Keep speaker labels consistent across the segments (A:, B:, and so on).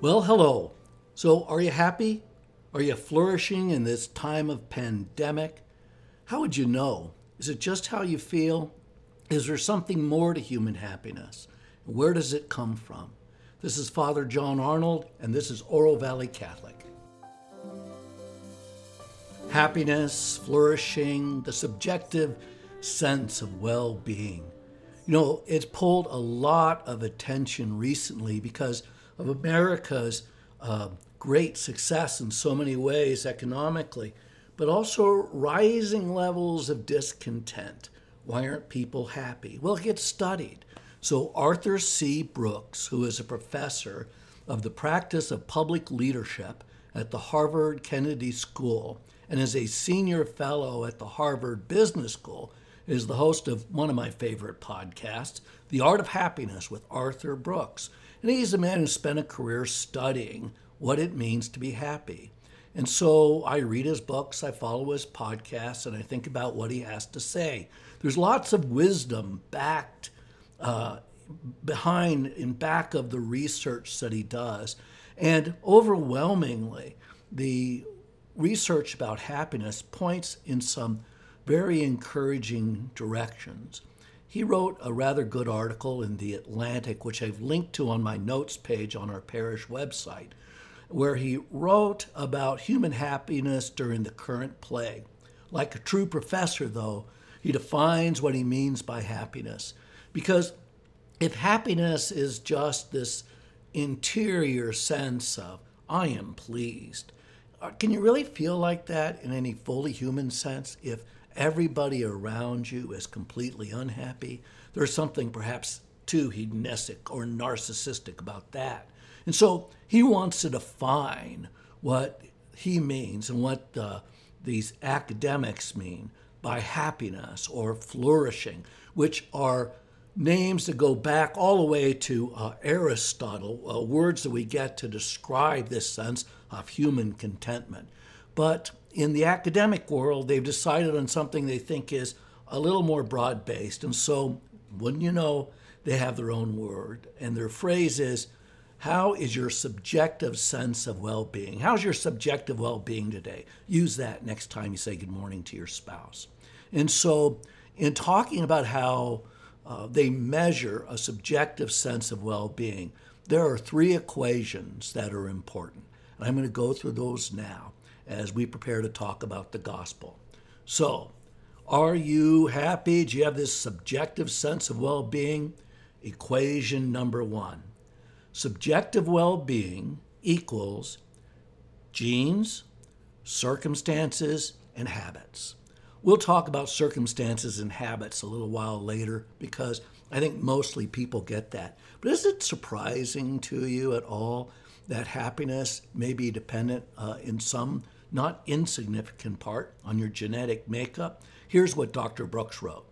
A: Well, hello. So, are you happy? Are you flourishing in this time of pandemic? How would you know? Is it just how you feel? Is there something more to human happiness? Where does it come from? This is Father John Arnold, and this is Oro Valley Catholic. Happiness, flourishing, the subjective sense of well being. You know, it's pulled a lot of attention recently because of America's uh, great success in so many ways economically, but also rising levels of discontent. Why aren't people happy? Well, it gets studied. So, Arthur C. Brooks, who is a professor of the practice of public leadership at the Harvard Kennedy School and is a senior fellow at the Harvard Business School, is the host of one of my favorite podcasts, The Art of Happiness with Arthur Brooks. And he's a man who spent a career studying what it means to be happy. And so I read his books, I follow his podcasts, and I think about what he has to say. There's lots of wisdom backed uh, behind in back of the research that he does. And overwhelmingly, the research about happiness points in some very encouraging directions. He wrote a rather good article in The Atlantic, which I've linked to on my notes page on our parish website, where he wrote about human happiness during the current plague. Like a true professor, though, he defines what he means by happiness. Because if happiness is just this interior sense of, I am pleased, uh, can you really feel like that in any fully human sense if everybody around you is completely unhappy, there's something perhaps too hedonistic or narcissistic about that. And so he wants to define what he means and what uh, these academics mean by happiness or flourishing, which are names that go back all the way to uh, Aristotle, uh, words that we get to describe this sense of human contentment. But in the academic world, they've decided on something they think is a little more broad based. And so, wouldn't you know, they have their own word. And their phrase is, How is your subjective sense of well being? How's your subjective well being today? Use that next time you say good morning to your spouse. And so, in talking about how uh, they measure a subjective sense of well being, there are three equations that are important. And I'm going to go through those now as we prepare to talk about the gospel. So, are you happy? Do you have this subjective sense of well being? Equation number one subjective well being equals genes, circumstances, and habits. We'll talk about circumstances and habits a little while later because I think mostly people get that. But is it surprising to you at all that happiness may be dependent uh, in some not insignificant part on your genetic makeup. Here's what Dr. Brooks wrote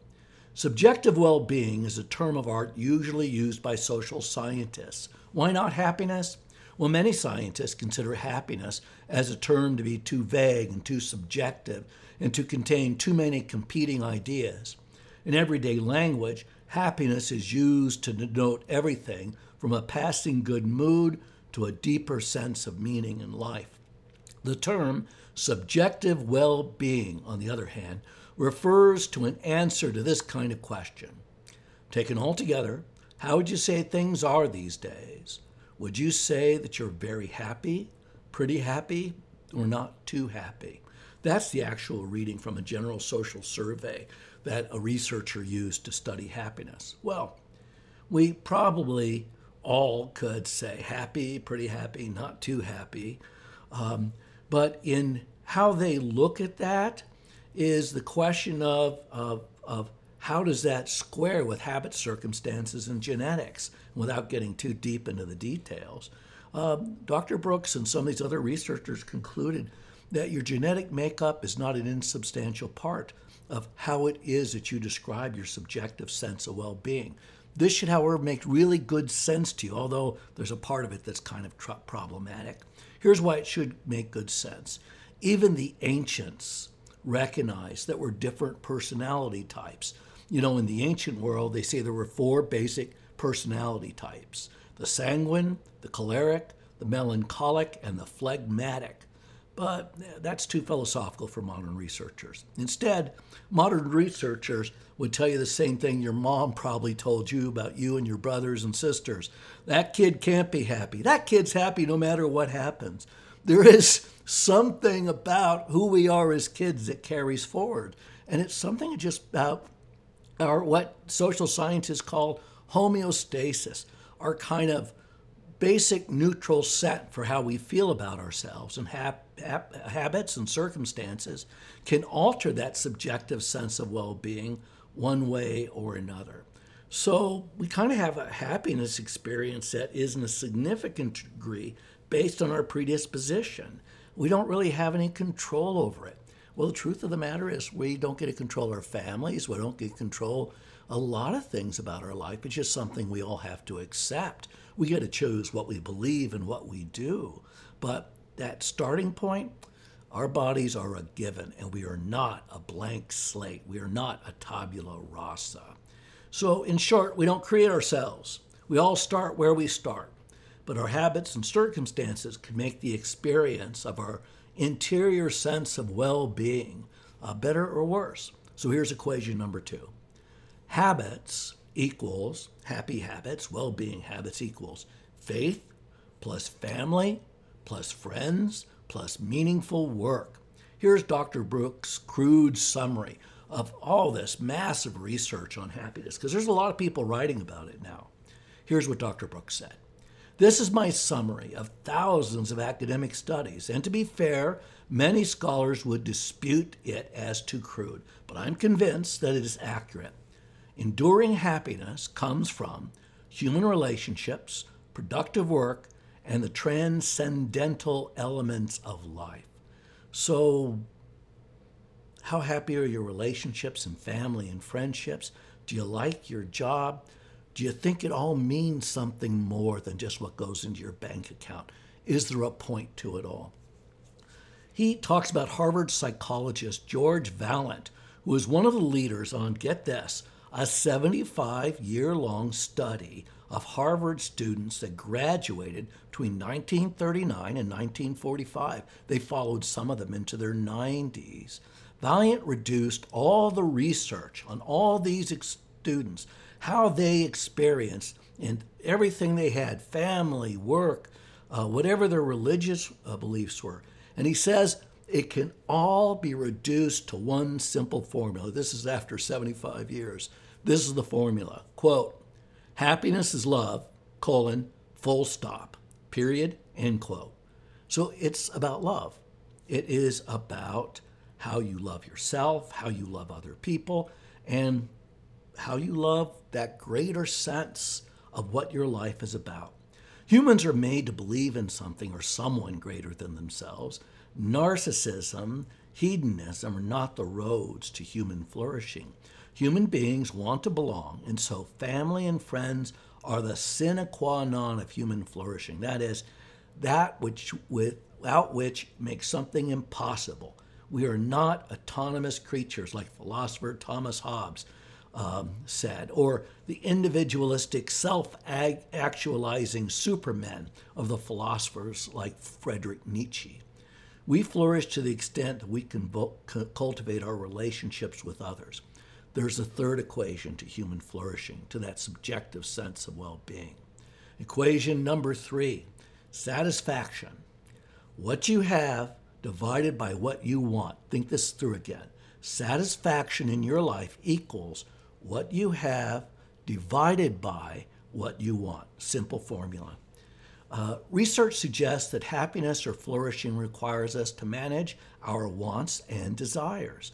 A: Subjective well being is a term of art usually used by social scientists. Why not happiness? Well, many scientists consider happiness as a term to be too vague and too subjective and to contain too many competing ideas. In everyday language, happiness is used to denote everything from a passing good mood to a deeper sense of meaning in life. The term subjective well being, on the other hand, refers to an answer to this kind of question. Taken all together, how would you say things are these days? Would you say that you're very happy, pretty happy, or not too happy? That's the actual reading from a general social survey that a researcher used to study happiness. Well, we probably all could say happy, pretty happy, not too happy. Um, but in how they look at that is the question of, of, of how does that square with habit, circumstances, and genetics without getting too deep into the details. Um, Dr. Brooks and some of these other researchers concluded that your genetic makeup is not an insubstantial part of how it is that you describe your subjective sense of well being. This should, however, make really good sense to you, although there's a part of it that's kind of tr- problematic. Here's why it should make good sense. Even the ancients recognized that we're different personality types. You know, in the ancient world, they say there were four basic personality types the sanguine, the choleric, the melancholic, and the phlegmatic. But that's too philosophical for modern researchers. Instead, modern researchers would tell you the same thing your mom probably told you about you and your brothers and sisters. That kid can't be happy. That kid's happy no matter what happens. There is something about who we are as kids that carries forward. And it's something just about our what social scientists call homeostasis, our kind of basic neutral set for how we feel about ourselves and hap- habits and circumstances can alter that subjective sense of well-being one way or another. So we kind of have a happiness experience that is in a significant degree based on our predisposition. We don't really have any control over it. Well, the truth of the matter is, we don't get to control our families. We don't get control a lot of things about our life. It's just something we all have to accept. We get to choose what we believe and what we do. But that starting point, our bodies are a given, and we are not a blank slate. We are not a tabula rasa. So, in short, we don't create ourselves. We all start where we start. But our habits and circumstances can make the experience of our interior sense of well being, uh, better or worse. So here's equation number two habits equals happy habits, well being habits equals faith plus family plus friends plus meaningful work. Here's Dr. Brooks' crude summary of all this massive research on happiness, because there's a lot of people writing about it now. Here's what Dr. Brooks said this is my summary of thousands of academic studies, and to be fair, many scholars would dispute it as too crude, but I'm convinced that it is accurate. Enduring happiness comes from human relationships, productive work, and the transcendental elements of life. So, how happy are your relationships and family and friendships? Do you like your job? Do you think it all means something more than just what goes into your bank account? Is there a point to it all? He talks about Harvard psychologist George Vaillant, who is one of the leaders on, get this, a 75 year long study of Harvard students that graduated between 1939 and 1945. They followed some of them into their 90s. Vaillant reduced all the research on all these students how they experienced and everything they had family, work, uh, whatever their religious uh, beliefs were. And he says it can all be reduced to one simple formula. This is after 75 years. This is the formula. Quote, happiness is love, colon, full stop, period, end quote. So it's about love. It is about how you love yourself, how you love other people, and how you love that greater sense of what your life is about. Humans are made to believe in something or someone greater than themselves. Narcissism, hedonism are not the roads to human flourishing. Human beings want to belong, and so family and friends are the sine qua non of human flourishing. That is, that which without which makes something impossible. We are not autonomous creatures like philosopher Thomas Hobbes um, said, or the individualistic, self actualizing supermen of the philosophers like Friedrich Nietzsche. We flourish to the extent that we can cultivate our relationships with others. There's a third equation to human flourishing, to that subjective sense of well being. Equation number three satisfaction. What you have divided by what you want. Think this through again. Satisfaction in your life equals what you have divided by what you want. Simple formula. Uh, research suggests that happiness or flourishing requires us to manage our wants and desires.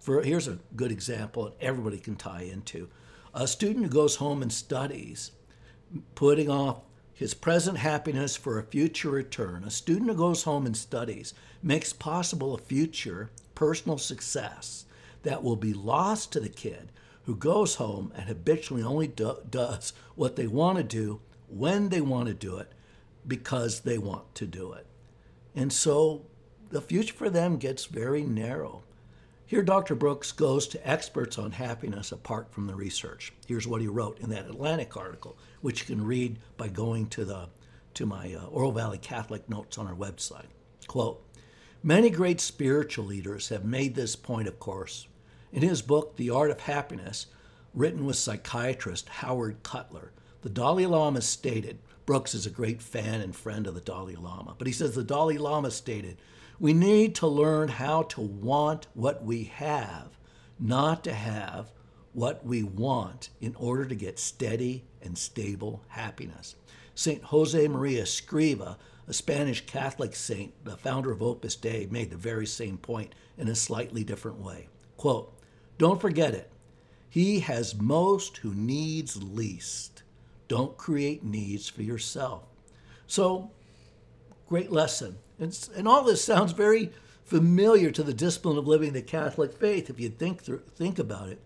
A: For here's a good example, that everybody can tie into. A student who goes home and studies, putting off his present happiness for a future return. A student who goes home and studies makes possible a future personal success that will be lost to the kid who goes home and habitually only do, does what they want to do when they want to do it because they want to do it. And so the future for them gets very narrow. Here, Dr. Brooks goes to experts on happiness apart from the research. Here's what he wrote in that Atlantic article, which you can read by going to the to my uh, Oro Valley Catholic notes on our website. Quote, Many great spiritual leaders have made this point, of course. In his book, The Art of Happiness, written with psychiatrist Howard Cutler, the Dalai Lama stated, Brooks is a great fan and friend of the Dalai Lama, but he says the Dalai Lama stated, we need to learn how to want what we have, not to have what we want in order to get steady and stable happiness. St. Jose Maria Escriva, a Spanish Catholic saint, the founder of Opus Dei, made the very same point in a slightly different way. Quote, Don't forget it. He has most who needs least. Don't create needs for yourself. So, great lesson. And, and all this sounds very familiar to the discipline of living the Catholic faith if you think, through, think about it.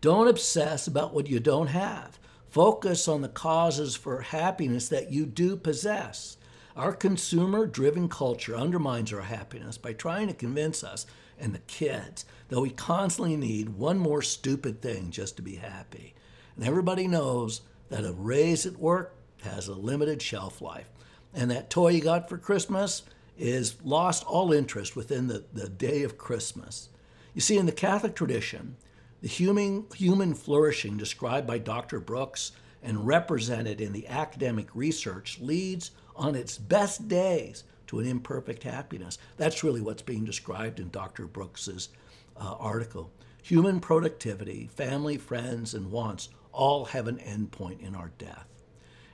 A: Don't obsess about what you don't have. Focus on the causes for happiness that you do possess. Our consumer driven culture undermines our happiness by trying to convince us and the kids that we constantly need one more stupid thing just to be happy. And everybody knows that a raise at work has a limited shelf life. And that toy you got for Christmas is lost all interest within the, the day of Christmas. You see, in the Catholic tradition, the human, human flourishing described by Dr. Brooks and represented in the academic research leads on its best days to an imperfect happiness. That's really what's being described in Dr. Brooks's uh, article. Human productivity, family, friends, and wants all have an endpoint in our death.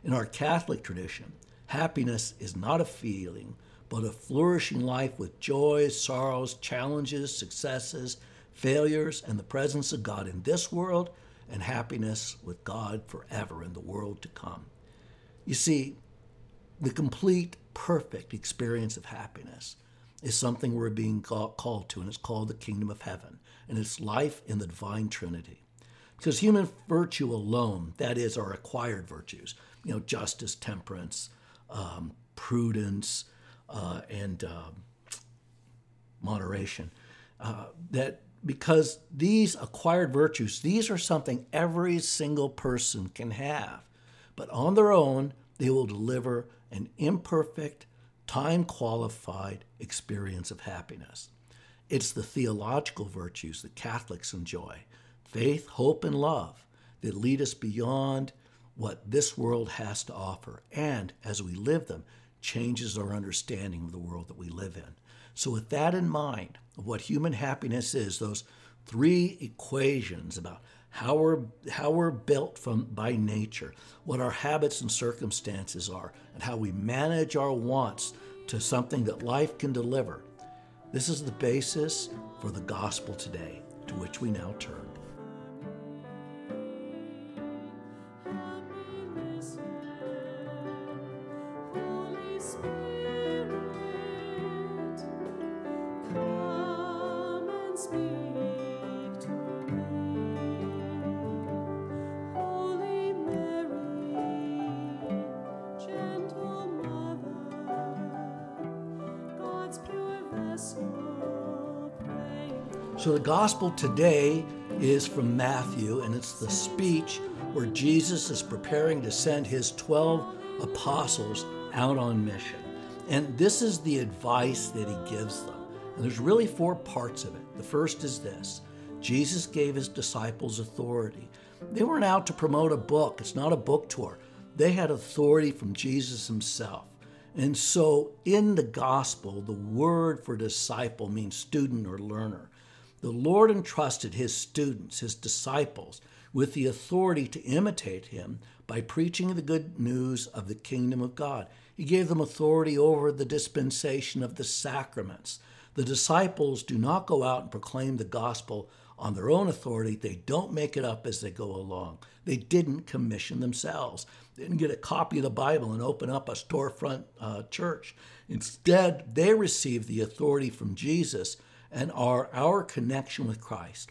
A: In our Catholic tradition, happiness is not a feeling, but a flourishing life with joys, sorrows, challenges, successes, failures, and the presence of God in this world, and happiness with God forever in the world to come. You see, the complete, perfect experience of happiness is something we're being called to, and it's called the kingdom of heaven, and it's life in the divine Trinity. Because human virtue alone, that is, our acquired virtues, you know, justice, temperance, um, prudence, uh, and uh, moderation, uh, that because these acquired virtues, these are something every single person can have. But on their own, they will deliver an imperfect, time qualified experience of happiness. It's the theological virtues that Catholics enjoy faith, hope, and love that lead us beyond what this world has to offer. And as we live them, changes our understanding of the world that we live in. So, with that in mind, of what human happiness is, those three equations about how we're, how we're built from, by nature, what our habits and circumstances are, and how we manage our wants to something that life can deliver. This is the basis for the gospel today, to which we now turn. So the gospel today is from Matthew, and it's the speech where Jesus is preparing to send his 12 apostles out on mission. And this is the advice that he gives them. And there's really four parts of it. The first is this Jesus gave his disciples authority. They weren't out to promote a book, it's not a book tour. They had authority from Jesus himself. And so in the gospel, the word for disciple means student or learner. The Lord entrusted his students, his disciples, with the authority to imitate him by preaching the good news of the kingdom of God. He gave them authority over the dispensation of the sacraments. The disciples do not go out and proclaim the gospel on their own authority. They don't make it up as they go along. They didn't commission themselves. They didn't get a copy of the Bible and open up a storefront uh, church. Instead, they received the authority from Jesus and are our connection with Christ.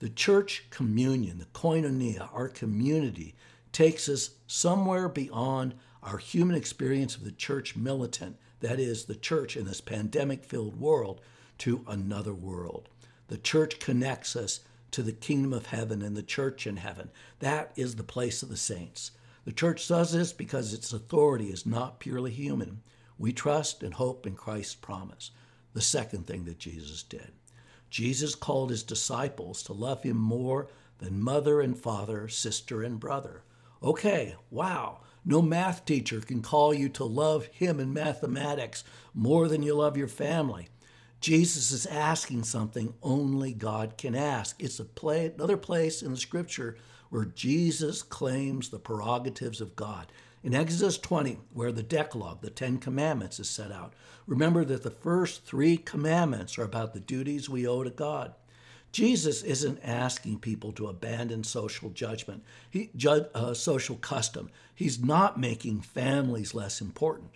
A: The church communion, the koinonia, our community, takes us somewhere beyond our human experience of the church militant, that is, the church in this pandemic filled world, to another world. The church connects us to the kingdom of heaven and the church in heaven. That is the place of the saints. The church does this because its authority is not purely human. We trust and hope in Christ's promise. The second thing that Jesus did. Jesus called his disciples to love him more than mother and father, sister and brother. Okay, wow. No math teacher can call you to love him in mathematics more than you love your family. Jesus is asking something only God can ask. It's a play, another place in the scripture where Jesus claims the prerogatives of God. In Exodus 20, where the Decalogue, the Ten Commandments, is set out, remember that the first three commandments are about the duties we owe to God. Jesus isn't asking people to abandon social judgment, he, uh, social custom. He's not making families less important.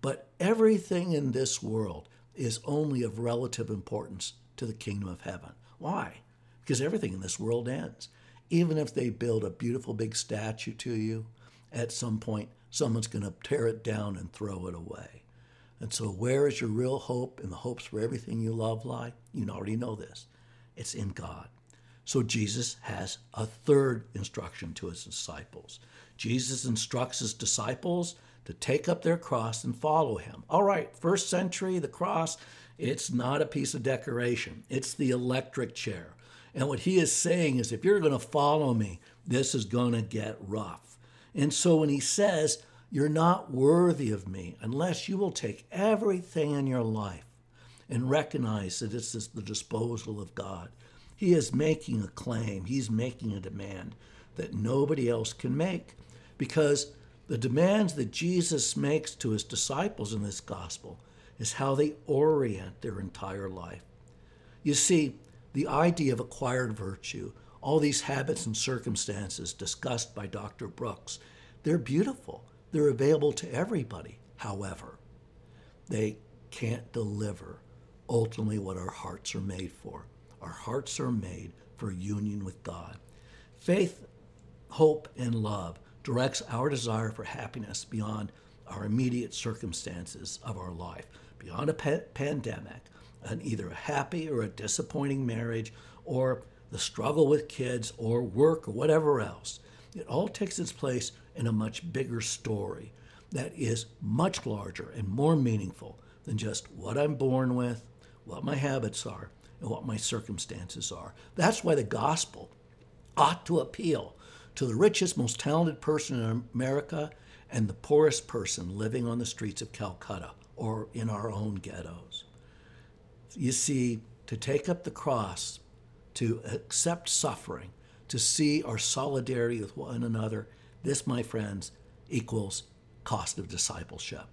A: But everything in this world is only of relative importance to the kingdom of heaven. Why? Because everything in this world ends. Even if they build a beautiful big statue to you, at some point someone's going to tear it down and throw it away. And so, where is your real hope and the hopes for everything you love lie? You already know this. It's in God. So, Jesus has a third instruction to his disciples. Jesus instructs his disciples to take up their cross and follow him. All right, first century, the cross, it's not a piece of decoration, it's the electric chair. And what he is saying is if you're going to follow me, this is going to get rough. And so when he says, You're not worthy of me unless you will take everything in your life and recognize that this is the disposal of God, he is making a claim, he's making a demand that nobody else can make because the demands that Jesus makes to his disciples in this gospel is how they orient their entire life. You see, the idea of acquired virtue, all these habits and circumstances discussed by Dr. Brooks, they're beautiful. They're available to everybody. However, they can't deliver ultimately what our hearts are made for. Our hearts are made for union with God. Faith, hope, and love directs our desire for happiness beyond our immediate circumstances of our life, beyond a pa- pandemic, and either a happy or a disappointing marriage, or the struggle with kids, or work, or whatever else. It all takes its place in a much bigger story that is much larger and more meaningful than just what I'm born with, what my habits are, and what my circumstances are. That's why the gospel ought to appeal to the richest, most talented person in America and the poorest person living on the streets of Calcutta or in our own ghettos. You see, to take up the cross, to accept suffering, to see our solidarity with one another, this, my friends, equals cost of discipleship.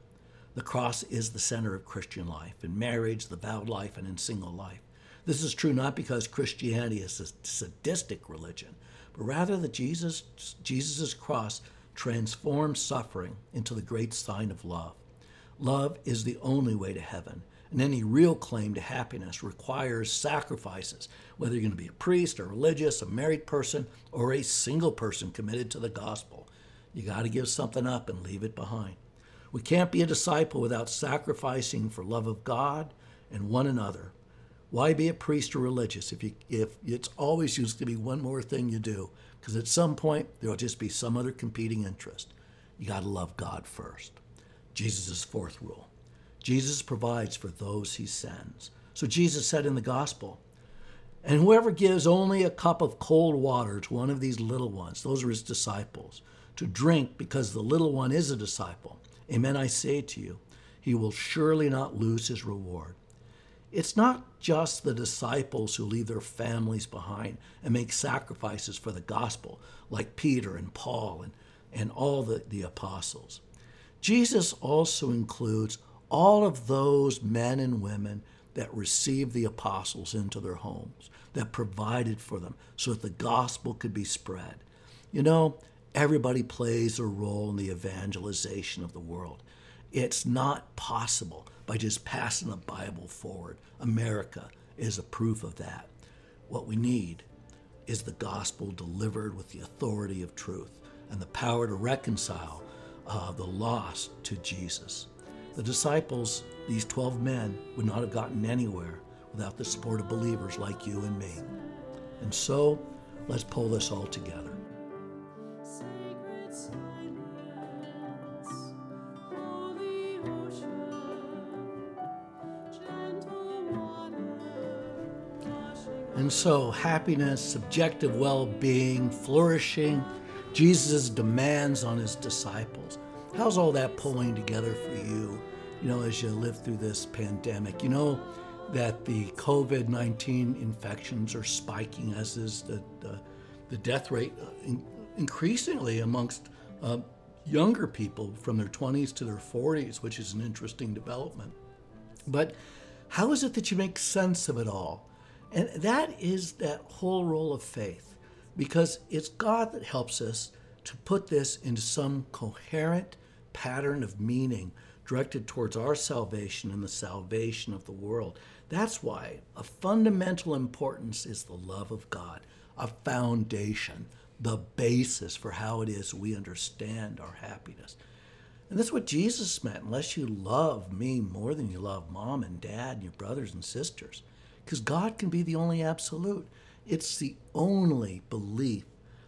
A: The cross is the center of Christian life, in marriage, the vowed life, and in single life. This is true not because Christianity is a sadistic religion, but rather that Jesus Jesus' cross transforms suffering into the great sign of love. Love is the only way to heaven, and any real claim to happiness requires sacrifices, whether you're going to be a priest, a religious, a married person, or a single person committed to the gospel. You got to give something up and leave it behind. We can't be a disciple without sacrificing for love of God and one another. Why be a priest or religious if you if it's always used to be one more thing you do? Because at some point there'll just be some other competing interest. You got to love God first. Jesus' fourth rule. Jesus provides for those he sends. So Jesus said in the gospel, and whoever gives only a cup of cold water to one of these little ones, those are his disciples, to drink because the little one is a disciple, amen, I say to you, he will surely not lose his reward. It's not just the disciples who leave their families behind and make sacrifices for the gospel, like Peter and Paul and, and all the, the apostles. Jesus also includes all of those men and women that received the apostles into their homes, that provided for them so that the gospel could be spread. You know, everybody plays a role in the evangelization of the world. It's not possible by just passing the Bible forward. America is a proof of that. What we need is the gospel delivered with the authority of truth and the power to reconcile uh, the lost to Jesus. The disciples, these 12 men, would not have gotten anywhere without the support of believers like you and me. And so, let's pull this all together. And so, happiness, subjective well being, flourishing, Jesus' demands on his disciples. How's all that pulling together for you, you know, as you live through this pandemic? You know that the COVID 19 infections are spiking, as is the, the, the death rate uh, increasingly amongst uh, younger people from their 20s to their 40s, which is an interesting development. But how is it that you make sense of it all? And that is that whole role of faith, because it's God that helps us to put this into some coherent pattern of meaning directed towards our salvation and the salvation of the world. That's why a fundamental importance is the love of God, a foundation, the basis for how it is we understand our happiness. And that's what Jesus meant. Unless you love me more than you love mom and dad and your brothers and sisters, because God can be the only absolute. It's the only belief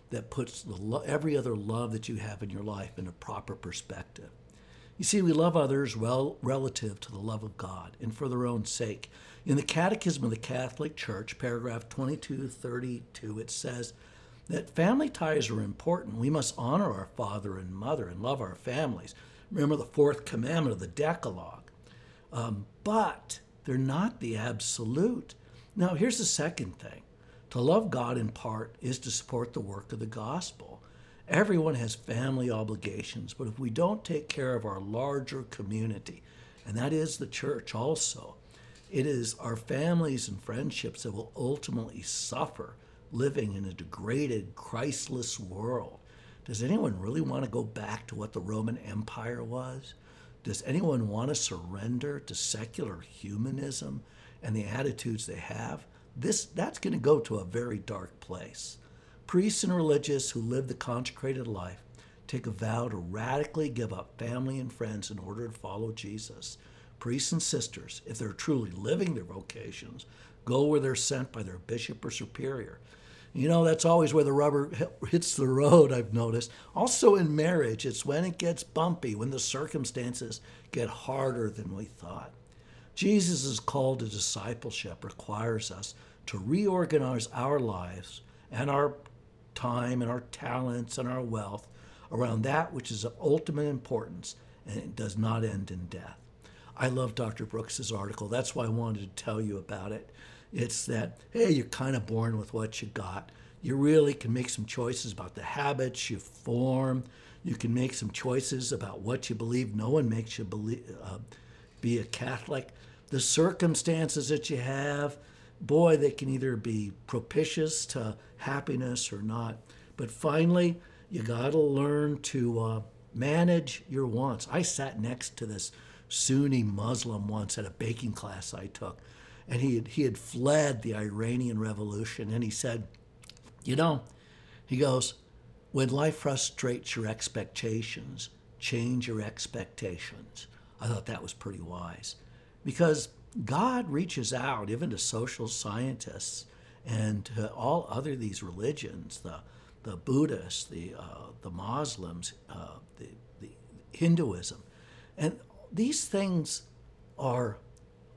A: that puts the lo- every other love that you have in your life in a proper perspective. You see, we love others well relative to the love of God and for their own sake. In the Catechism of the Catholic Church, paragraph 2232, it says that family ties are important. We must honor our father and mother and love our families. Remember the fourth commandment of the Decalogue. Um, but they're not the absolute. Now, here's the second thing to love God in part is to support the work of the gospel. Everyone has family obligations, but if we don't take care of our larger community, and that is the church also, it is our families and friendships that will ultimately suffer living in a degraded, Christless world. Does anyone really want to go back to what the Roman Empire was? Does anyone want to surrender to secular humanism and the attitudes they have? This that's going to go to a very dark place. Priests and religious who live the consecrated life take a vow to radically give up family and friends in order to follow Jesus. Priests and sisters, if they're truly living their vocations, go where they're sent by their bishop or superior. You know, that's always where the rubber hits the road, I've noticed. Also in marriage, it's when it gets bumpy, when the circumstances get harder than we thought. Jesus' call to discipleship requires us to reorganize our lives and our time and our talents and our wealth around that which is of ultimate importance and it does not end in death. I love Dr. Brooks's article. That's why I wanted to tell you about it. It's that, hey, you're kind of born with what you got. You really can make some choices about the habits you form. You can make some choices about what you believe. No one makes you believe, uh, be a Catholic. The circumstances that you have, boy, they can either be propitious to happiness or not. But finally, you got to learn to uh, manage your wants. I sat next to this Sunni Muslim once at a baking class I took and he had, he had fled the Iranian Revolution. And he said, You know, he goes, when life frustrates your expectations, change your expectations. I thought that was pretty wise because God reaches out even to social scientists and to all other these religions, the, the Buddhists, the, uh, the Muslims, uh, the, the Hinduism. And these things are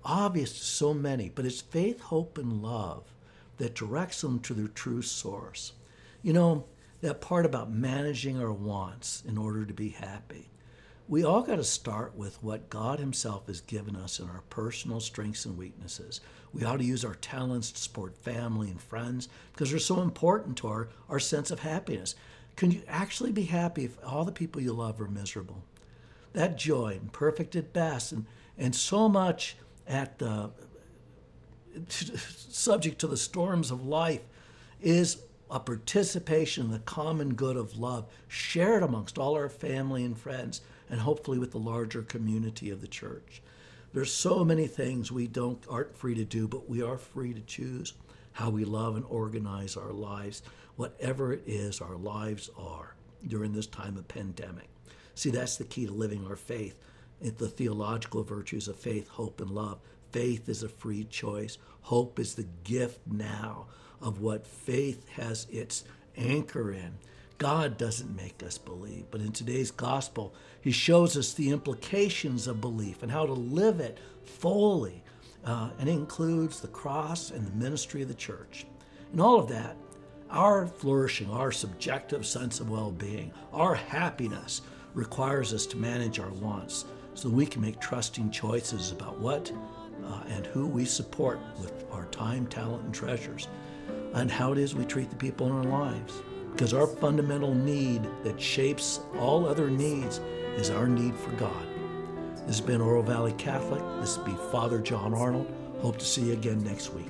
A: obvious to so many, but it's faith, hope, and love that directs them to their true source. You know, that part about managing our wants in order to be happy. We all got to start with what God Himself has given us in our personal strengths and weaknesses. We ought to use our talents to support family and friends because they're so important to our, our sense of happiness. Can you actually be happy if all the people you love are miserable? That joy, imperfect at best, and, and so much at the subject to the storms of life is a participation in the common good of love shared amongst all our family and friends and hopefully with the larger community of the church. There's so many things we don't aren't free to do but we are free to choose how we love and organize our lives whatever it is our lives are during this time of pandemic. See that's the key to living our faith the theological virtues of faith, hope, and love. Faith is a free choice. Hope is the gift now of what faith has its anchor in. God doesn't make us believe, but in today's gospel, He shows us the implications of belief and how to live it fully uh, and it includes the cross and the ministry of the church. And all of that, our flourishing, our subjective sense of well being, our happiness requires us to manage our wants so we can make trusting choices about what uh, and who we support with our time, talent, and treasures, and how it is we treat the people in our lives. Because our fundamental need that shapes all other needs is our need for God. This has been Oro Valley Catholic. This will be Father John Arnold. Hope to see you again next week.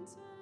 B: Saints